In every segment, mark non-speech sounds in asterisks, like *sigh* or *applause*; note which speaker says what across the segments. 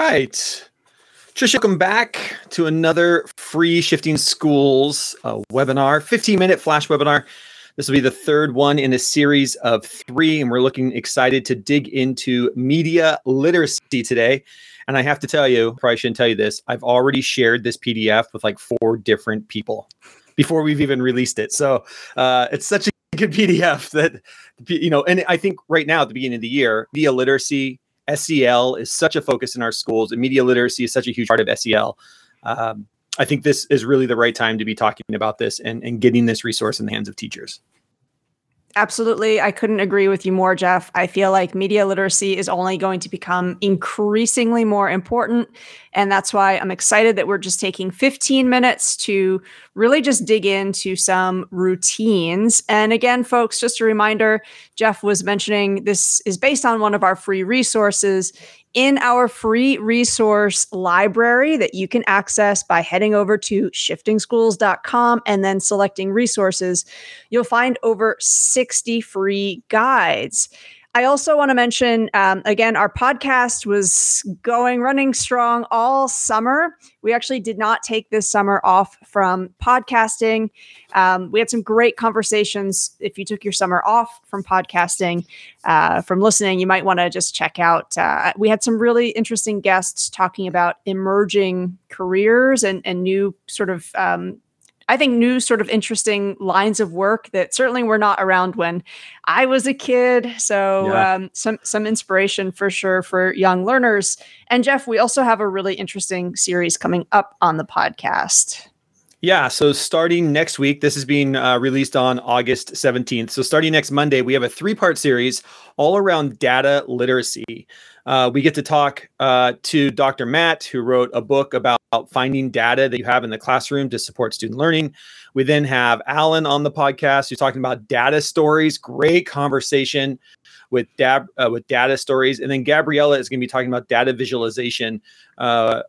Speaker 1: right. Tricia, welcome back to another free Shifting Schools uh, webinar, 15 minute flash webinar. This will be the third one in a series of three, and we're looking excited to dig into media literacy today. And I have to tell you, probably shouldn't tell you this, I've already shared this PDF with like four different people before we've even released it. So uh, it's such a good PDF that, you know, and I think right now at the beginning of the year, media literacy, SEL is such a focus in our schools, and media literacy is such a huge part of SEL. Um, I think this is really the right time to be talking about this and, and getting this resource in the hands of teachers.
Speaker 2: Absolutely. I couldn't agree with you more, Jeff. I feel like media literacy is only going to become increasingly more important. And that's why I'm excited that we're just taking 15 minutes to really just dig into some routines. And again, folks, just a reminder Jeff was mentioning this is based on one of our free resources in our free resource library that you can access by heading over to shiftingschools.com and then selecting resources, you'll find over 60 free guides. I also want to mention um, again, our podcast was going running strong all summer. We actually did not take this summer off from podcasting. Um, we had some great conversations. If you took your summer off from podcasting, uh, from listening, you might want to just check out. Uh, we had some really interesting guests talking about emerging careers and, and new sort of um, I think, new sort of interesting lines of work that certainly were not around when I was a kid. So yeah. um, some some inspiration for sure for young learners. And Jeff, we also have a really interesting series coming up on the podcast.
Speaker 1: Yeah, so starting next week, this is being uh, released on August 17th. So starting next Monday, we have a three part series all around data literacy. Uh, we get to talk uh, to Dr. Matt, who wrote a book about finding data that you have in the classroom to support student learning. We then have Alan on the podcast who's talking about data stories. Great conversation with Dab uh, with data stories, and then Gabriella is going to be talking about data visualization. Uh,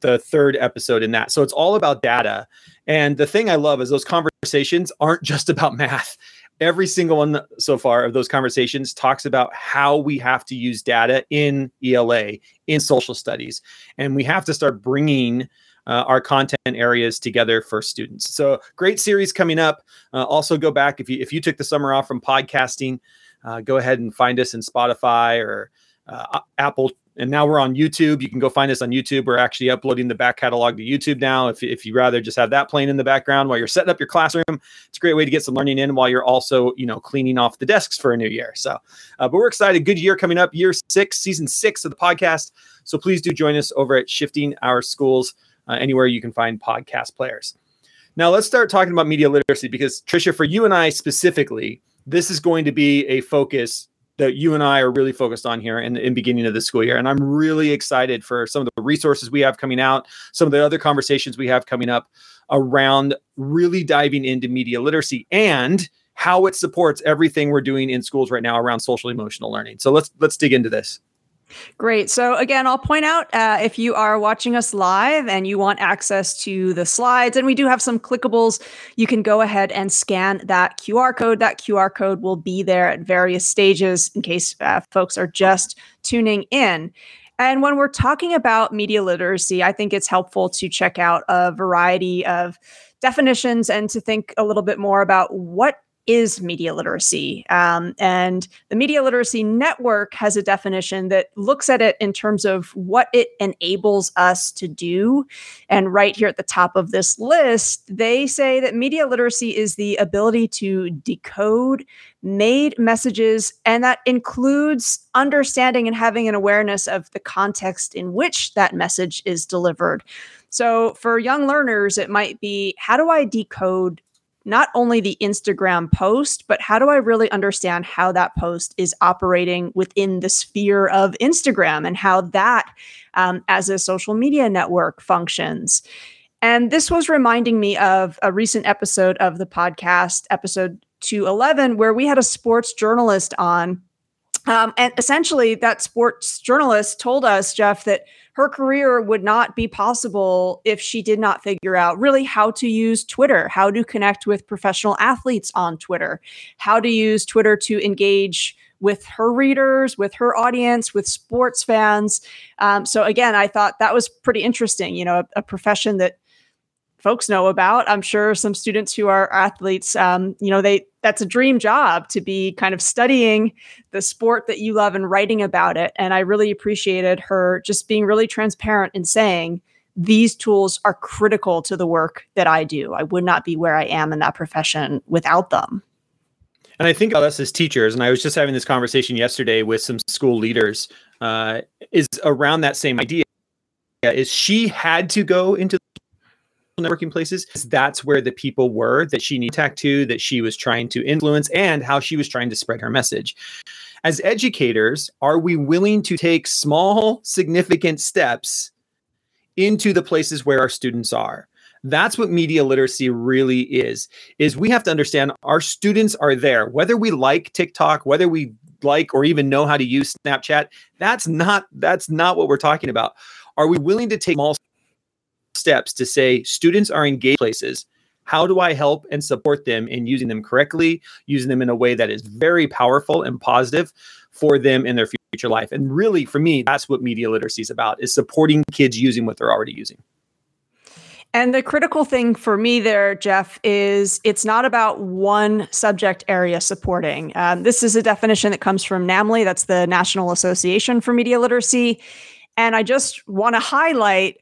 Speaker 1: the third episode in that. So it's all about data. And the thing I love is those conversations aren't just about math every single one so far of those conversations talks about how we have to use data in ELA, in social studies. And we have to start bringing uh, our content areas together for students. So great series coming up. Uh, also go back if you if you took the summer off from podcasting, uh, go ahead and find us in Spotify or uh, Apple and now we're on YouTube. You can go find us on YouTube. We're actually uploading the back catalog to YouTube now. If, if you rather just have that playing in the background while you're setting up your classroom, it's a great way to get some learning in while you're also, you know, cleaning off the desks for a new year. So, uh, but we're excited. Good year coming up, year six, season six of the podcast. So please do join us over at Shifting Our Schools, uh, anywhere you can find podcast players. Now let's start talking about media literacy because Tricia, for you and I specifically, this is going to be a focus that you and I are really focused on here in the in beginning of the school year. And I'm really excited for some of the resources we have coming out, some of the other conversations we have coming up around really diving into media literacy and how it supports everything we're doing in schools right now around social emotional learning. So let's let's dig into this.
Speaker 2: Great. So, again, I'll point out uh, if you are watching us live and you want access to the slides, and we do have some clickables, you can go ahead and scan that QR code. That QR code will be there at various stages in case uh, folks are just tuning in. And when we're talking about media literacy, I think it's helpful to check out a variety of definitions and to think a little bit more about what is media literacy. Um, and the Media Literacy Network has a definition that looks at it in terms of what it enables us to do. And right here at the top of this list, they say that media literacy is the ability to decode made messages, and that includes understanding and having an awareness of the context in which that message is delivered. So, for young learners, it might be how do I decode not only the Instagram post, but how do I really understand how that post is operating within the sphere of Instagram and how that, um, as a social media network, functions? And this was reminding me of a recent episode of the podcast, episode 211, where we had a sports journalist on Um, and essentially, that sports journalist told us, Jeff, that her career would not be possible if she did not figure out really how to use Twitter, how to connect with professional athletes on Twitter, how to use Twitter to engage with her readers, with her audience, with sports fans. Um, so again, I thought that was pretty interesting. You know, a, a profession that folks know about. I'm sure some students who are athletes, um, you know, they that's a dream job to be kind of studying the sport that you love and writing about it. And I really appreciated her just being really transparent in saying these tools are critical to the work that I do. I would not be where I am in that profession without them.
Speaker 1: And I think about us as teachers, and I was just having this conversation yesterday with some school leaders, uh, is around that same idea. Is she had to go into networking places that's where the people were that she needed to that she was trying to influence and how she was trying to spread her message. As educators are we willing to take small significant steps into the places where our students are? That's what media literacy really is is we have to understand our students are there. Whether we like tiktok whether we like or even know how to use snapchat that's not that's not what we're talking about. Are we willing to take small steps to say students are engaged places. How do I help and support them in using them correctly, using them in a way that is very powerful and positive for them in their future life? And really, for me, that's what media literacy is about: is supporting kids using what they're already using.
Speaker 2: And the critical thing for me there, Jeff, is it's not about one subject area supporting. Um, this is a definition that comes from NAMLE, that's the National Association for Media Literacy. And I just want to highlight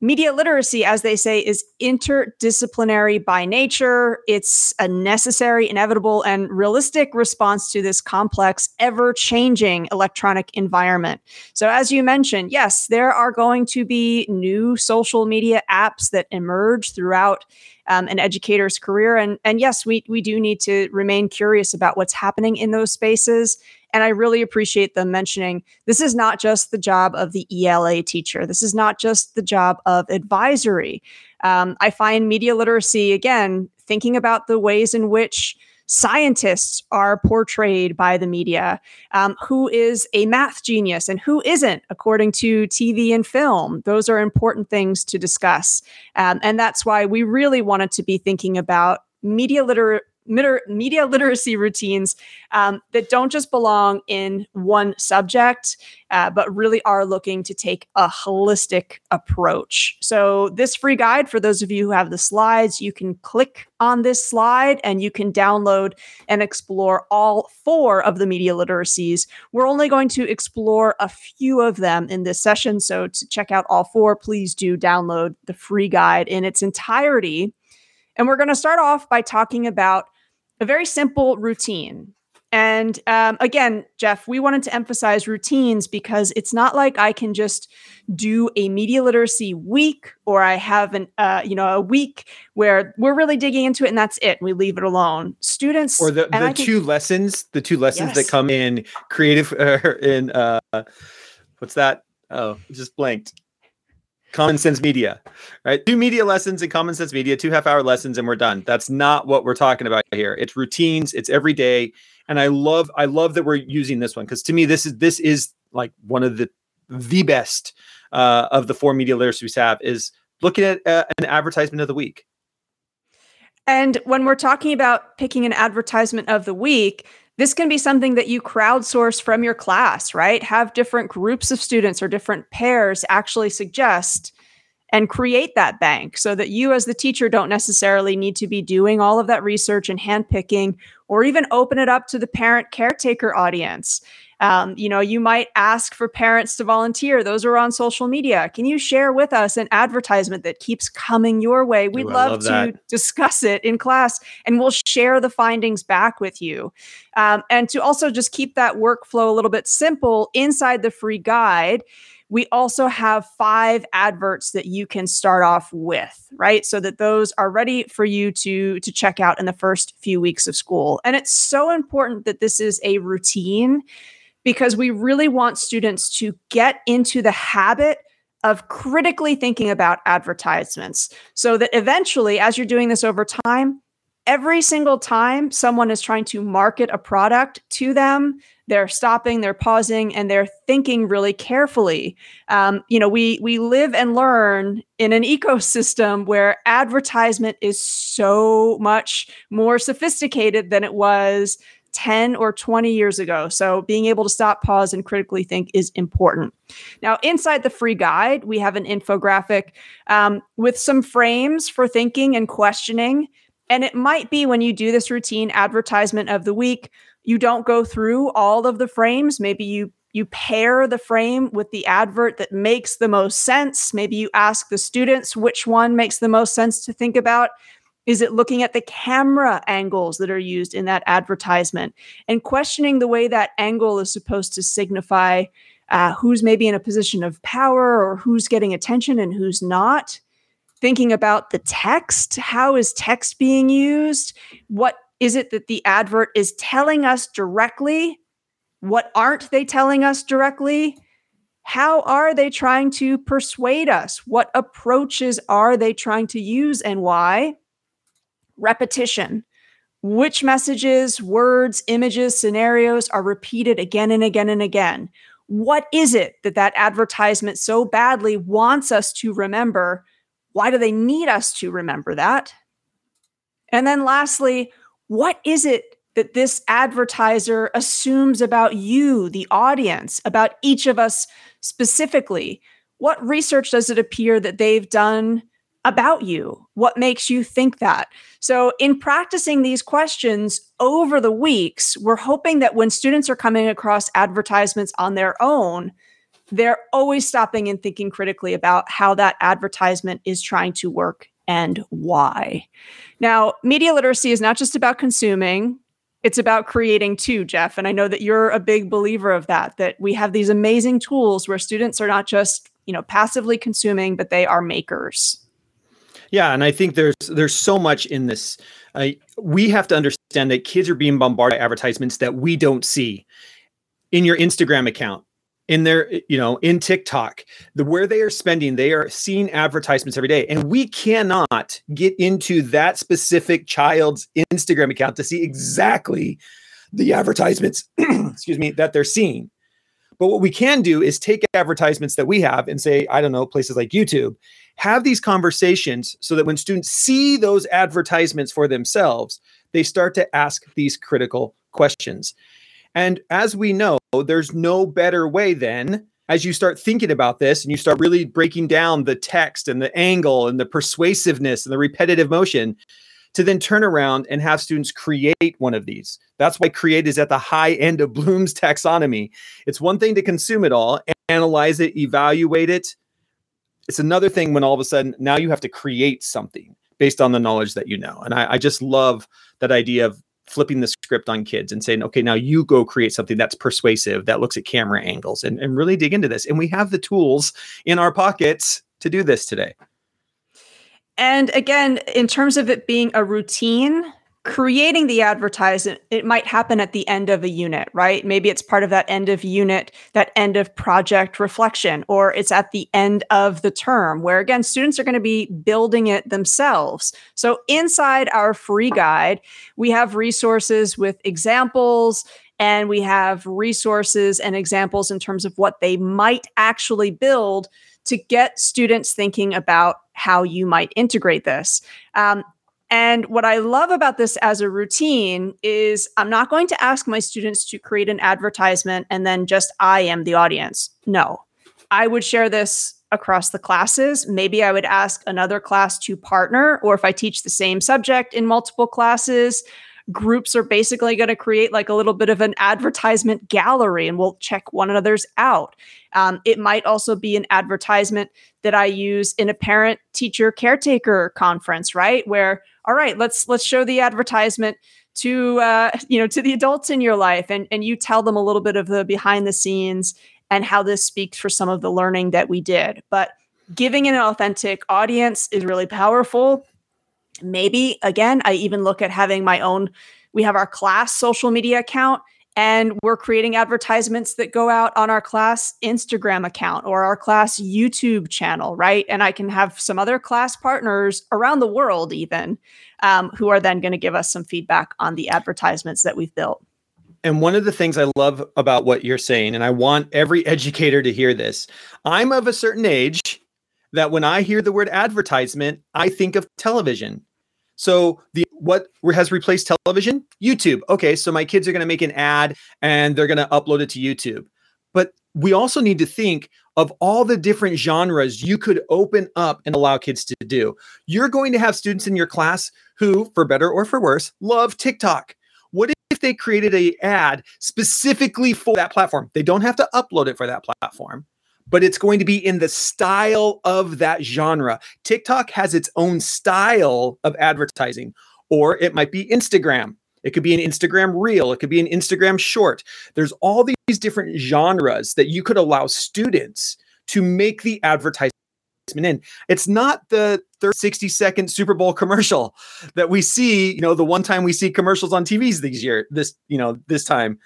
Speaker 2: Media literacy, as they say, is interdisciplinary by nature. It's a necessary, inevitable, and realistic response to this complex, ever changing electronic environment. So, as you mentioned, yes, there are going to be new social media apps that emerge throughout um, an educator's career. And, and yes, we, we do need to remain curious about what's happening in those spaces and I really appreciate them mentioning this is not just the job of the ELA teacher. This is not just the job of advisory. Um, I find media literacy, again, thinking about the ways in which scientists are portrayed by the media, um, who is a math genius and who isn't, according to TV and film. Those are important things to discuss. Um, and that's why we really wanted to be thinking about media liter- media literacy routines um, that don't just belong in one subject, uh, but really are looking to take a holistic approach. So, this free guide, for those of you who have the slides, you can click on this slide and you can download and explore all four of the media literacies. We're only going to explore a few of them in this session. So, to check out all four, please do download the free guide in its entirety. And we're going to start off by talking about a very simple routine. And um, again, Jeff, we wanted to emphasize routines because it's not like I can just do a media literacy week or I have an, uh, you know, a week where we're really digging into it and that's it. We leave it alone. Students
Speaker 1: or the, the two can, lessons, the two lessons yes. that come in creative *laughs* uh, in uh, what's that? Oh, just blanked. Common Sense Media, right? Two media lessons in Common Sense Media, two half hour lessons, and we're done. That's not what we're talking about here. It's routines, it's every day, and I love I love that we're using this one because to me this is this is like one of the the best uh, of the four media literacy we have is looking at uh, an advertisement of the week.
Speaker 2: And when we're talking about picking an advertisement of the week, this can be something that you crowdsource from your class, right? Have different groups of students or different pairs actually suggest and create that bank so that you, as the teacher, don't necessarily need to be doing all of that research and handpicking or even open it up to the parent caretaker audience. Um, you know, you might ask for parents to volunteer. Those are on social media. Can you share with us an advertisement that keeps coming your way? We'd Ooh, love, love, to that. discuss it in class and we'll share the findings back with you. Um, and to also just keep that workflow a little bit simple inside the free guide. We also have five adverts that you can start off with, right? So that those are ready for you to to check out in the first few weeks of school. And it's so important that this is a routine because we really want students to get into the habit of critically thinking about advertisements so that eventually, as you're doing this over time, every single time someone is trying to market a product to them, they're stopping, they're pausing, and they're thinking really carefully. Um, you know, we we live and learn in an ecosystem where advertisement is so much more sophisticated than it was 10 or 20 years ago. So being able to stop, pause, and critically think is important. Now, inside the free guide, we have an infographic um, with some frames for thinking and questioning. And it might be when you do this routine advertisement of the week, you don't go through all of the frames. Maybe you you pair the frame with the advert that makes the most sense. Maybe you ask the students which one makes the most sense to think about. Is it looking at the camera angles that are used in that advertisement and questioning the way that angle is supposed to signify uh, who's maybe in a position of power or who's getting attention and who's not? Thinking about the text. How is text being used? What is it that the advert is telling us directly? What aren't they telling us directly? How are they trying to persuade us? What approaches are they trying to use and why? Repetition. Which messages, words, images, scenarios are repeated again and again and again? What is it that that advertisement so badly wants us to remember? Why do they need us to remember that? And then lastly, what is it that this advertiser assumes about you, the audience, about each of us specifically? What research does it appear that they've done about you? What makes you think that? So, in practicing these questions over the weeks, we're hoping that when students are coming across advertisements on their own, they're always stopping and thinking critically about how that advertisement is trying to work and why. Now, media literacy is not just about consuming, it's about creating too, Jeff. And I know that you're a big believer of that, that we have these amazing tools where students are not just, you know, passively consuming, but they are makers.
Speaker 1: Yeah, and I think there's there's so much in this. Uh, we have to understand that kids are being bombarded by advertisements that we don't see in your Instagram account in their you know in tiktok the where they are spending they are seeing advertisements every day and we cannot get into that specific child's instagram account to see exactly the advertisements *clears throat* excuse me that they're seeing but what we can do is take advertisements that we have and say i don't know places like youtube have these conversations so that when students see those advertisements for themselves they start to ask these critical questions and as we know, there's no better way then as you start thinking about this and you start really breaking down the text and the angle and the persuasiveness and the repetitive motion to then turn around and have students create one of these. That's why create is at the high end of Bloom's taxonomy. It's one thing to consume it all, analyze it, evaluate it. It's another thing when all of a sudden now you have to create something based on the knowledge that you know. And I, I just love that idea of flipping the script on kids and saying, okay, now you go create something that's persuasive, that looks at camera angles and, and really dig into this. And we have the tools in our pockets to do this today.
Speaker 2: And again, in terms of it being a routine, creating the advertisement it might happen at the end of a unit right maybe it's part of that end of unit that end of project reflection or it's at the end of the term where again students are going to be building it themselves so inside our free guide we have resources with examples and we have resources and examples in terms of what they might actually build to get students thinking about how you might integrate this. Um, and what I love about this as a routine is I'm not going to ask my students to create an advertisement and then just I am the audience. No, I would share this across the classes. Maybe I would ask another class to partner, or if I teach the same subject in multiple classes, groups are basically going to create like a little bit of an advertisement gallery and we'll check one another's out. Um, it might also be an advertisement that I use in a parent teacher caretaker conference, right? Where, all right, let's let's show the advertisement to uh, you know to the adults in your life and and you tell them a little bit of the behind the scenes and how this speaks for some of the learning that we did. But giving an authentic audience is really powerful maybe again i even look at having my own we have our class social media account And we're creating advertisements that go out on our class Instagram account or our class YouTube channel, right? And I can have some other class partners around the world, even, um, who are then going to give us some feedback on the advertisements that we've built.
Speaker 1: And one of the things I love about what you're saying, and I want every *laughs* educator to hear this I'm of a certain age that when I hear the word advertisement, I think of television. So the what has replaced television? YouTube. Okay, so my kids are going to make an ad and they're going to upload it to YouTube. But we also need to think of all the different genres you could open up and allow kids to do. You're going to have students in your class who, for better or for worse, love TikTok. What if they created a ad specifically for that platform? They don't have to upload it for that platform but it's going to be in the style of that genre. TikTok has its own style of advertising, or it might be Instagram. It could be an Instagram reel. It could be an Instagram short. There's all these different genres that you could allow students to make the advertisement in. It's not the 30, 60 second Super Bowl commercial that we see, you know, the one time we see commercials on TVs these year, this, you know, this time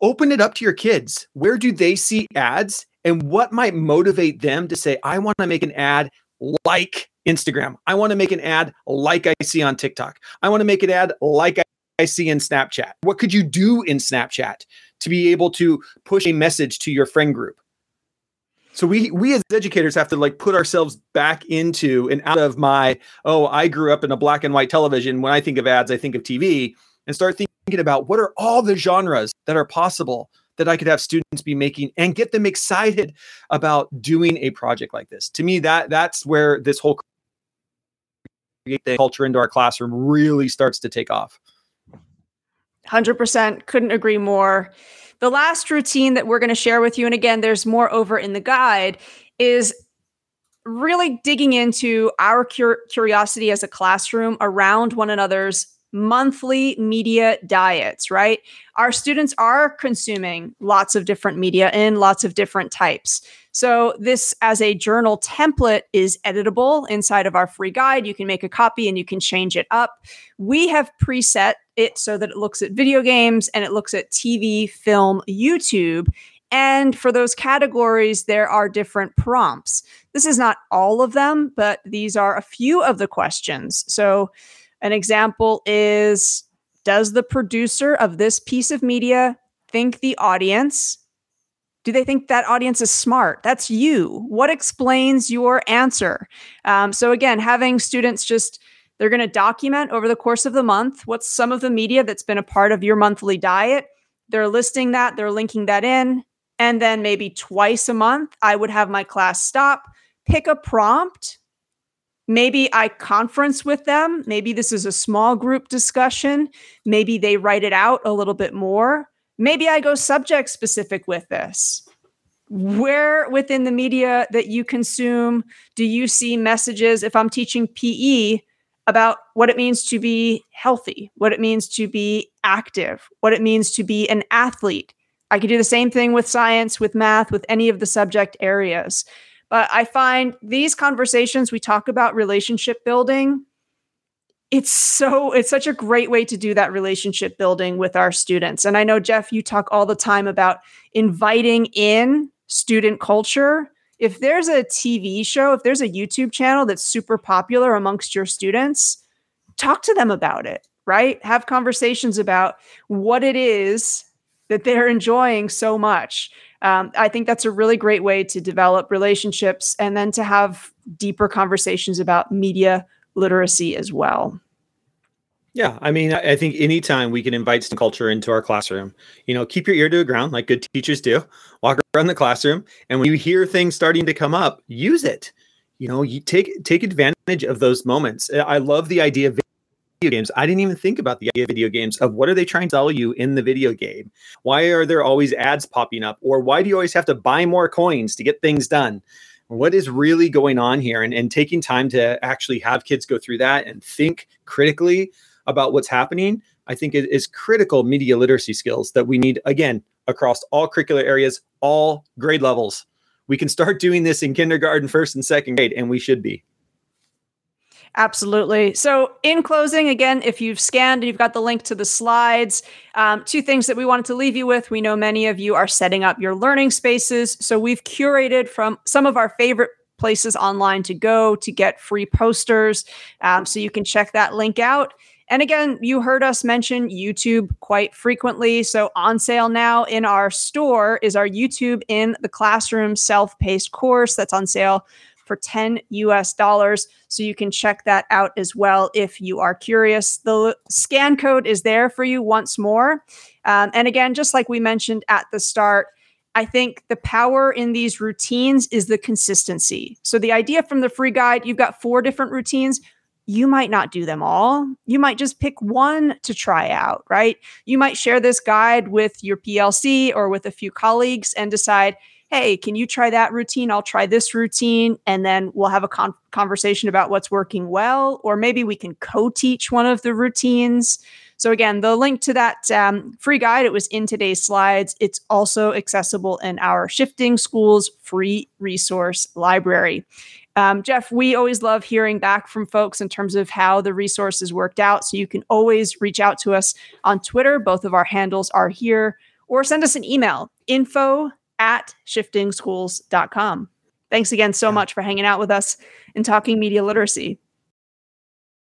Speaker 1: open it up to your kids. Where do they see ads and what might motivate them to say, I want to make an ad like Instagram? I want to make an ad like I see on TikTok. I want to make an ad like I see in Snapchat. What could you do in Snapchat to be able to push a message to your friend group? So we we as educators have to like put ourselves back into and out of my oh I grew up in a black and white television. When I think of ads, I think of TV, and start thinking about what are all the genres that are possible that I could have students be making and get them excited about doing a project like this. To me, that that's where this whole the culture into our classroom really starts to take off.
Speaker 2: 100% couldn't agree more. The last routine that we're going to share with you, and again, there's more over in the guide, is really digging into our cur- curiosity as a classroom around one another's monthly media diets, right? Our students are consuming lots of different media in lots of different types. So, this as a journal template is editable inside of our free guide. You can make a copy and you can change it up. We have preset it so that it looks at video games and it looks at TV, film, YouTube. And for those categories, there are different prompts. This is not all of them, but these are a few of the questions. So, an example is Does the producer of this piece of media think the audience? Do they think that audience is smart? That's you. What explains your answer? Um, so, again, having students just they're going to document over the course of the month what's some of the media that's been a part of your monthly diet. They're listing that, they're linking that in. And then maybe twice a month, I would have my class stop, pick a prompt Maybe I conference with them. Maybe this is a small group discussion. Maybe they write it out a little bit more. Maybe I go subject specific with this. Where within the media that you consume do you see messages? If I'm teaching PE, about what it means to be healthy, what it means to be active, what it means to be an athlete. I could do the same thing with science, with math, with any of the subject areas. But I find these conversations we talk about relationship building. It's so it's such a great way to do that relationship building with our students. And i know jeff you talk all the time about inviting in student culture. If there's a tv show if there's a youtube channel that's super popular amongst your students talk to them about it right? Have conversations about what it is that they're enjoying so much um, I think that's a really great way to develop relationships and then to have deeper conversations about media literacy as well.
Speaker 1: Yeah, I mean, I think anytime we can invite some culture into our classroom, you know, keep your ear to the ground like good teachers do. Walk around the classroom, and when you hear things starting to come up, use it. You know, you take take advantage of those moments. I love the idea of video games. I didn't even think about the idea of video games of what are they trying to sell you in the video game? Why are there always ads popping up? Or why do you always have to buy more coins to get things done? What is really going on here? And, and taking time to actually have kids go through that and think critically about what's happening, I think it is critical media literacy skills that we need again across all curricular areas, all grade levels. We can start doing this in kindergarten, first and second grade, and we should be.
Speaker 2: Absolutely. So, in closing, again, if you've scanned and you've got the link to the slides, um, two things that we wanted to leave you with. We know many of you are setting up your learning spaces. So, we've curated from some of our favorite places online to go to get free posters. Um, so, you can check that link out. And again, you heard us mention YouTube quite frequently. So, on sale now in our store is our YouTube in the Classroom self paced course that's on sale for 10 US dollars. So you can check that out as well if you are curious. The scan code is there for you once more. Um, and again, just like we mentioned at the start, I think the power in these routines is the consistency. So the idea from the free guide, you've got four different routines. You might not do them all. You might just pick one to try out, right? You might share this guide with your PLC or with a few colleagues and decide, hey, can you try that routine? I'll try this routine. And then we'll have a con- conversation about what's working well. Or maybe we can co teach one of the routines. So, again, the link to that um, free guide, it was in today's slides. It's also accessible in our Shifting Schools free resource library. Um, Jeff, we always love hearing back from folks in terms of how the resources worked out. So you can always reach out to us on Twitter. Both of our handles are here, or send us an email info at shiftingschools.com. Thanks again so much for hanging out with us and talking media literacy.